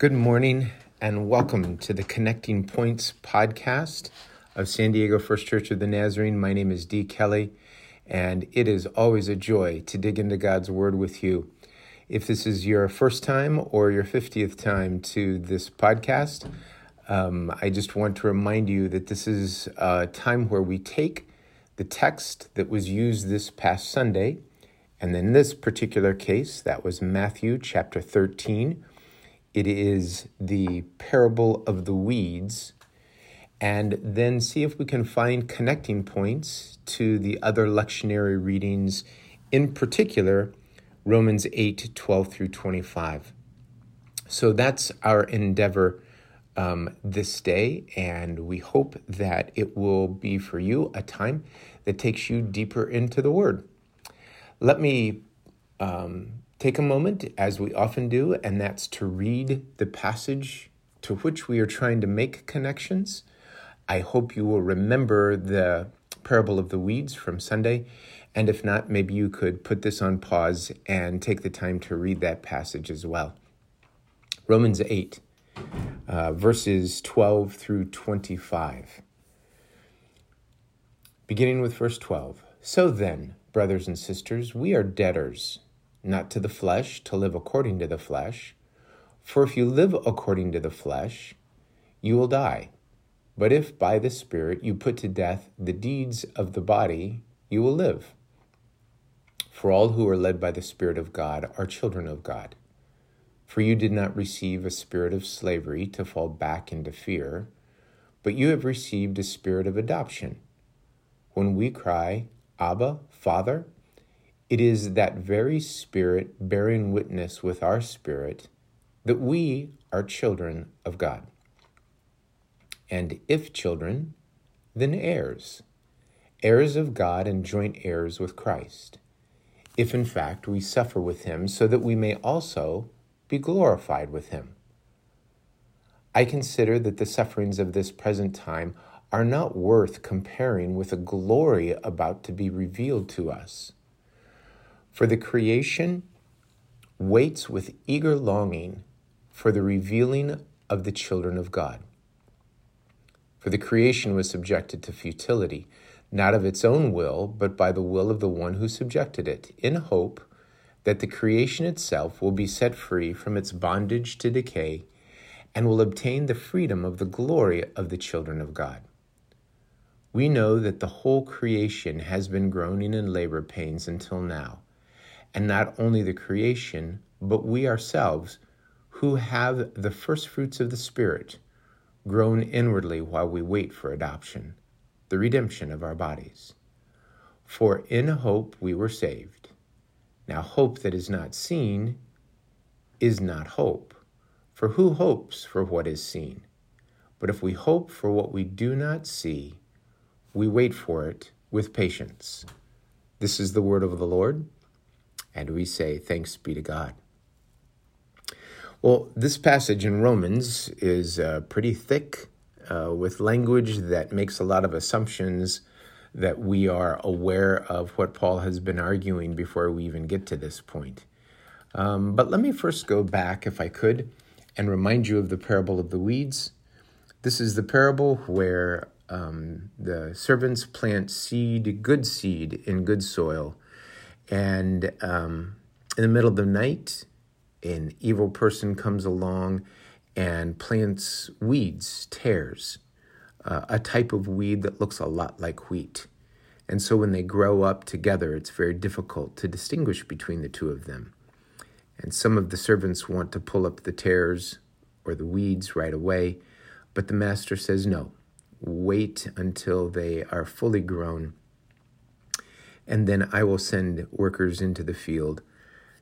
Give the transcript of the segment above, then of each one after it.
Good morning and welcome to the Connecting Points podcast of San Diego First Church of the Nazarene. My name is Dee Kelly, and it is always a joy to dig into God's Word with you. If this is your first time or your 50th time to this podcast, um, I just want to remind you that this is a time where we take the text that was used this past Sunday, and in this particular case, that was Matthew chapter 13 it is the parable of the weeds, and then see if we can find connecting points to the other lectionary readings, in particular, Romans 8 12 through 25. So that's our endeavor um, this day, and we hope that it will be for you a time that takes you deeper into the Word. Let me um, Take a moment, as we often do, and that's to read the passage to which we are trying to make connections. I hope you will remember the parable of the weeds from Sunday. And if not, maybe you could put this on pause and take the time to read that passage as well. Romans 8, uh, verses 12 through 25. Beginning with verse 12. So then, brothers and sisters, we are debtors not to the flesh, to live according to the flesh. For if you live according to the flesh, you will die. But if by the Spirit you put to death the deeds of the body, you will live. For all who are led by the Spirit of God are children of God. For you did not receive a spirit of slavery to fall back into fear, but you have received a spirit of adoption. When we cry, Abba, Father, it is that very Spirit bearing witness with our spirit that we are children of God. And if children, then heirs, heirs of God and joint heirs with Christ, if in fact we suffer with him, so that we may also be glorified with him. I consider that the sufferings of this present time are not worth comparing with a glory about to be revealed to us. For the creation waits with eager longing for the revealing of the children of God. For the creation was subjected to futility, not of its own will, but by the will of the one who subjected it, in hope that the creation itself will be set free from its bondage to decay and will obtain the freedom of the glory of the children of God. We know that the whole creation has been groaning in labor pains until now and not only the creation, but we ourselves, who have the first fruits of the Spirit, groan inwardly while we wait for adoption, the redemption of our bodies. For in hope we were saved. Now, hope that is not seen is not hope. For who hopes for what is seen? But if we hope for what we do not see, we wait for it with patience. This is the word of the Lord and we say, Thanks be to God. Well, this passage in Romans is uh, pretty thick uh, with language that makes a lot of assumptions that we are aware of what Paul has been arguing before we even get to this point. Um, but let me first go back, if I could, and remind you of the parable of the weeds. This is the parable where um, the servants plant seed, good seed, in good soil and um, in the middle of the night, an evil person comes along and plants weeds, tares, uh, a type of weed that looks a lot like wheat. And so when they grow up together, it's very difficult to distinguish between the two of them. And some of the servants want to pull up the tares or the weeds right away, but the master says no. Wait until they are fully grown and then I will send workers into the field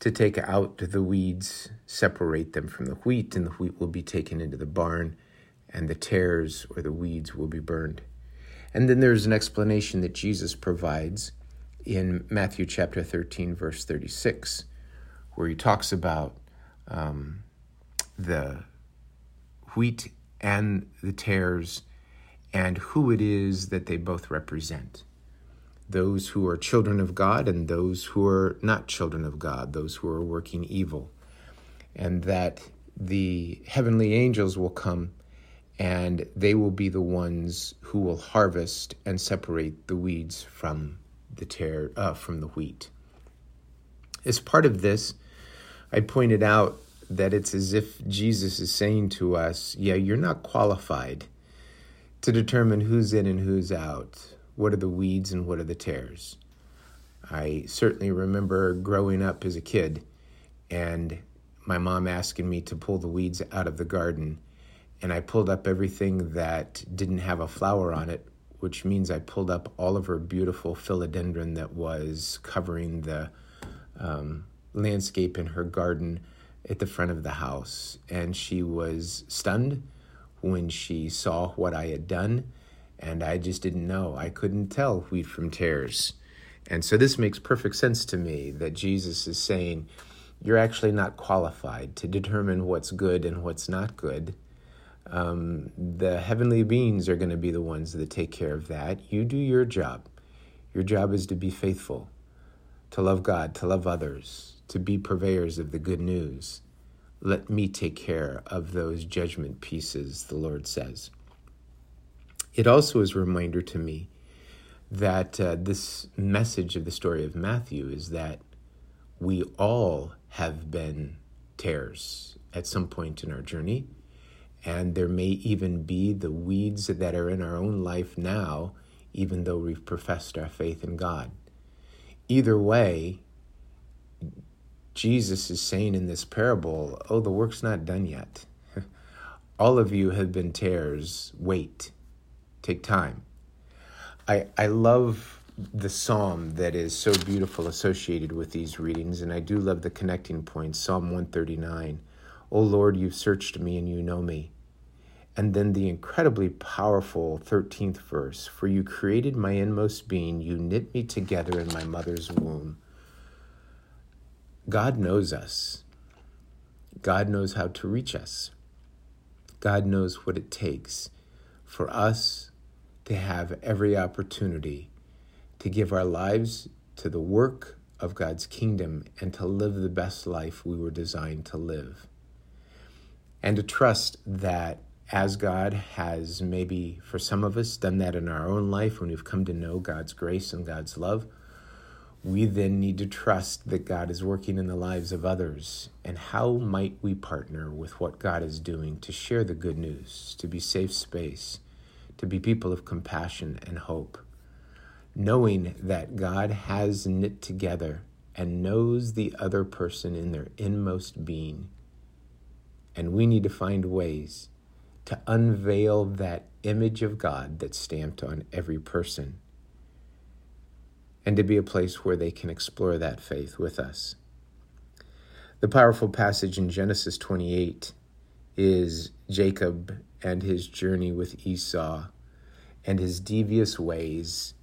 to take out the weeds, separate them from the wheat, and the wheat will be taken into the barn, and the tares or the weeds will be burned. And then there's an explanation that Jesus provides in Matthew chapter 13, verse 36, where he talks about um, the wheat and the tares and who it is that they both represent those who are children of God and those who are not children of God, those who are working evil. And that the heavenly angels will come and they will be the ones who will harvest and separate the weeds from the tear uh, from the wheat. As part of this, I pointed out that it's as if Jesus is saying to us, Yeah, you're not qualified to determine who's in and who's out. What are the weeds and what are the tares? I certainly remember growing up as a kid and my mom asking me to pull the weeds out of the garden. And I pulled up everything that didn't have a flower on it, which means I pulled up all of her beautiful philodendron that was covering the um, landscape in her garden at the front of the house. And she was stunned when she saw what I had done. And I just didn't know. I couldn't tell wheat from tares. And so this makes perfect sense to me that Jesus is saying, You're actually not qualified to determine what's good and what's not good. Um, the heavenly beings are going to be the ones that take care of that. You do your job. Your job is to be faithful, to love God, to love others, to be purveyors of the good news. Let me take care of those judgment pieces, the Lord says. It also is a reminder to me that uh, this message of the story of Matthew is that we all have been tares at some point in our journey. And there may even be the weeds that are in our own life now, even though we've professed our faith in God. Either way, Jesus is saying in this parable, Oh, the work's not done yet. All of you have been tares. Wait, take time. I, I love the psalm that is so beautiful associated with these readings, and I do love the connecting points. Psalm 139 O Lord, you've searched me and you know me. And then the incredibly powerful 13th verse For you created my inmost being, you knit me together in my mother's womb. God knows us. God knows how to reach us. God knows what it takes for us to have every opportunity to give our lives to the work of God's kingdom and to live the best life we were designed to live. And to trust that as God has maybe for some of us done that in our own life when we've come to know God's grace and God's love, we then need to trust that God is working in the lives of others. And how might we partner with what God is doing to share the good news, to be safe space, to be people of compassion and hope? Knowing that God has knit together and knows the other person in their inmost being. And we need to find ways to unveil that image of God that's stamped on every person and to be a place where they can explore that faith with us. The powerful passage in Genesis 28 is Jacob and his journey with Esau and his devious ways,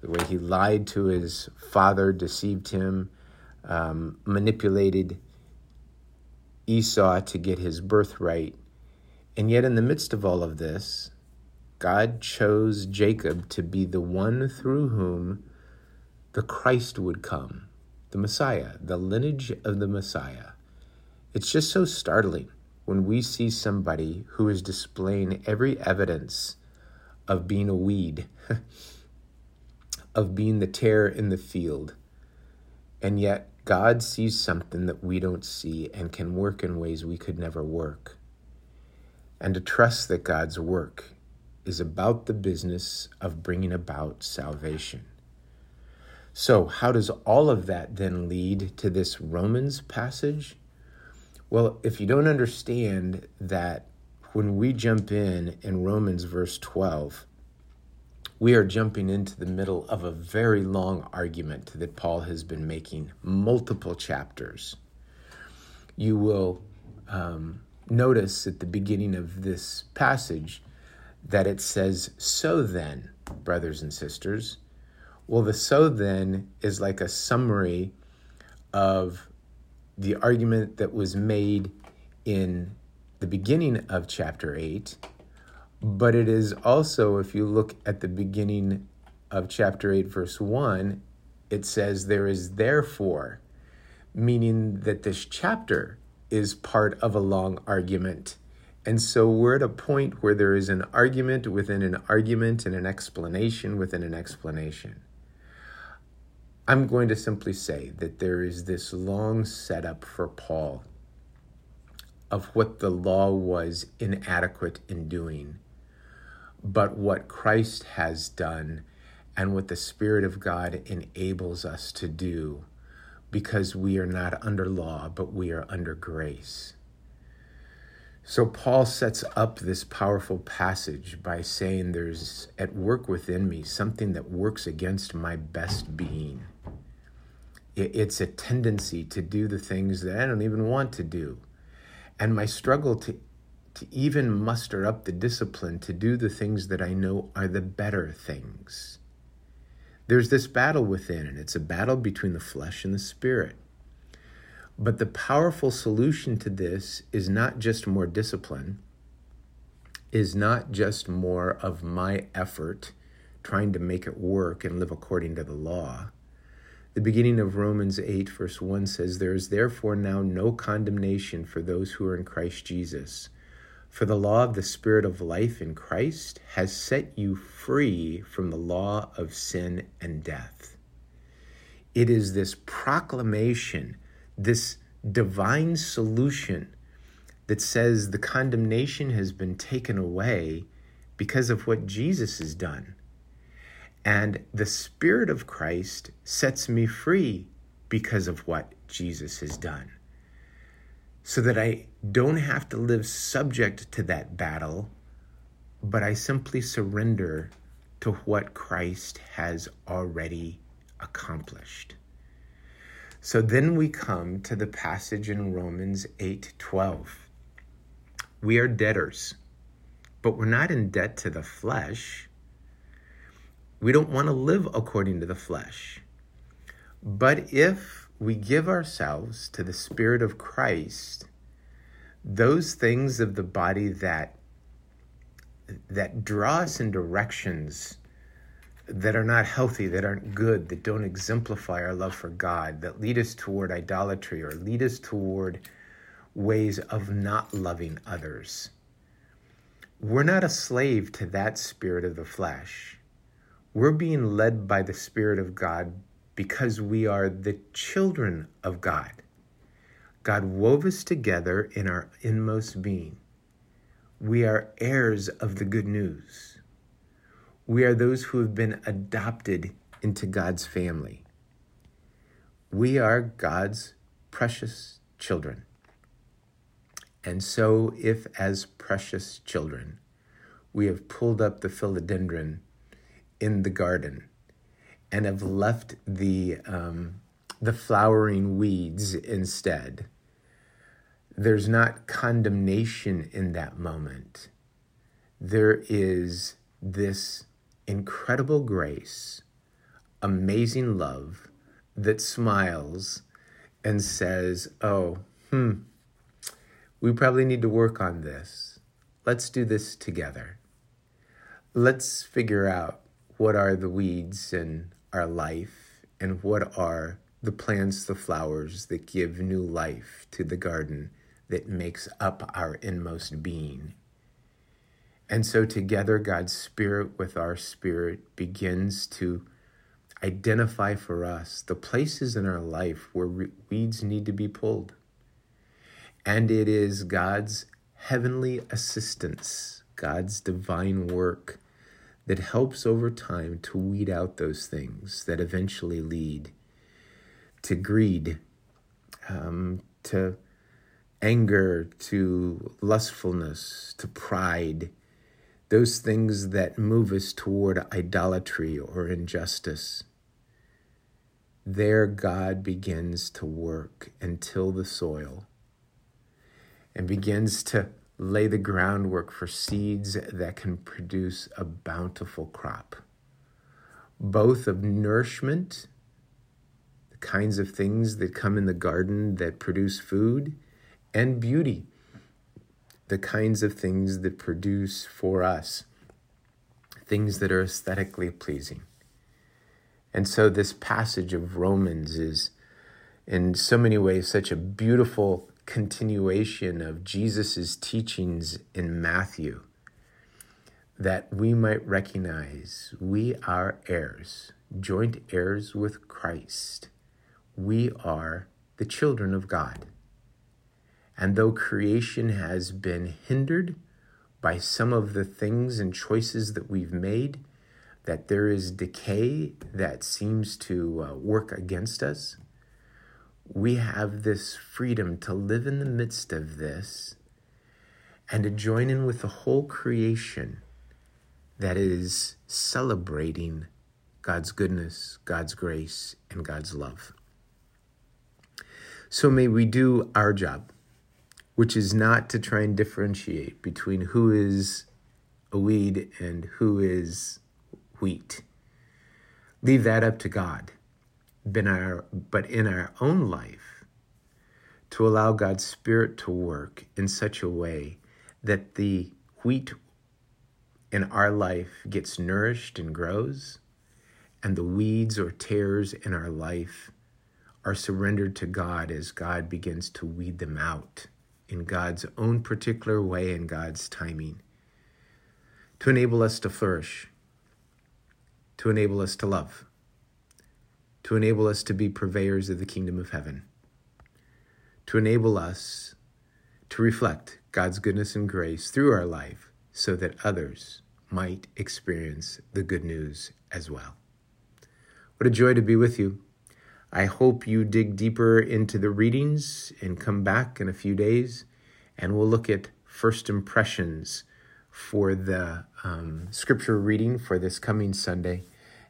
the way he lied to his father, deceived him, um, manipulated Esau to get his birthright. And yet, in the midst of all of this, God chose Jacob to be the one through whom the Christ would come, the Messiah, the lineage of the Messiah. It's just so startling when we see somebody who is displaying every evidence of being a weed, of being the tare in the field, and yet God sees something that we don't see and can work in ways we could never work. And to trust that God's work is about the business of bringing about salvation. So, how does all of that then lead to this Romans passage? Well, if you don't understand that when we jump in in Romans verse 12, we are jumping into the middle of a very long argument that Paul has been making, multiple chapters. You will um, notice at the beginning of this passage that it says, So then, brothers and sisters, well, the so then is like a summary of the argument that was made in the beginning of chapter 8, but it is also, if you look at the beginning of chapter 8, verse 1, it says, There is therefore, meaning that this chapter is part of a long argument. And so we're at a point where there is an argument within an argument and an explanation within an explanation. I'm going to simply say that there is this long setup for Paul of what the law was inadequate in doing, but what Christ has done and what the Spirit of God enables us to do because we are not under law, but we are under grace. So Paul sets up this powerful passage by saying there's at work within me something that works against my best being. It's a tendency to do the things that I don't even want to do. And my struggle to, to even muster up the discipline to do the things that I know are the better things. There's this battle within, and it's a battle between the flesh and the spirit. But the powerful solution to this is not just more discipline, is not just more of my effort trying to make it work and live according to the law. The beginning of Romans 8, verse 1 says, There is therefore now no condemnation for those who are in Christ Jesus. For the law of the Spirit of life in Christ has set you free from the law of sin and death. It is this proclamation this divine solution that says the condemnation has been taken away because of what Jesus has done. And the Spirit of Christ sets me free because of what Jesus has done. So that I don't have to live subject to that battle, but I simply surrender to what Christ has already accomplished. So then we come to the passage in Romans 8:12. We are debtors, but we're not in debt to the flesh. We don't want to live according to the flesh. But if we give ourselves to the Spirit of Christ, those things of the body that that draw us in directions that are not healthy, that aren't good, that don't exemplify our love for God, that lead us toward idolatry or lead us toward ways of not loving others. We're not a slave to that spirit of the flesh. We're being led by the Spirit of God because we are the children of God. God wove us together in our inmost being. We are heirs of the good news. We are those who have been adopted into God's family. We are God's precious children. And so, if as precious children, we have pulled up the philodendron in the garden and have left the, um, the flowering weeds instead, there's not condemnation in that moment. There is this incredible grace, amazing love that smiles and says, Oh, hmm, we probably need to work on this. Let's do this together. Let's figure out what are the weeds in our life and what are the plants, the flowers that give new life to the garden that makes up our inmost being. And so, together, God's Spirit with our spirit begins to identify for us the places in our life where weeds need to be pulled. And it is God's heavenly assistance, God's divine work that helps over time to weed out those things that eventually lead to greed, um, to anger, to lustfulness, to pride those things that move us toward idolatry or injustice. There, God begins to work and till the soil and begins to lay the groundwork for seeds that can produce a bountiful crop, both of nourishment, the kinds of things that come in the garden that produce food, and beauty the kinds of things that produce for us things that are aesthetically pleasing. And so, this passage of Romans is, in so many ways, such a beautiful continuation of Jesus' teachings in Matthew that we might recognize we are heirs, joint heirs with Christ. We are the children of God. And though creation has been hindered by some of the things and choices that we've made, that there is decay that seems to uh, work against us, we have this freedom to live in the midst of this and to join in with the whole creation that is celebrating God's goodness, God's grace, and God's love. So may we do our job, which is not to try and differentiate between who is a weed and who is wheat. Leave that up to God. In our, but in our own life, to allow God's Spirit to work in such a way that the wheat in our life gets nourished and grows, and the weeds or tares in our life are surrendered to God as God begins to weed them out in God's own particular way and God's timing to enable us to flourish, to enable us to love, to enable us to be purveyors of the kingdom of heaven, to enable us to reflect God's goodness and grace through our life so that others might experience the good news as well. What a joy to be with you. I hope you dig deeper into the readings and come back in a few days, and we'll look at first impressions for the um, scripture reading for this coming Sunday,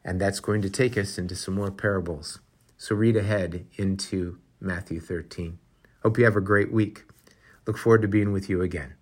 and that's going to take us into some more parables. So read ahead into Matthew 13. Hope you have a great week. Look forward to being with you again.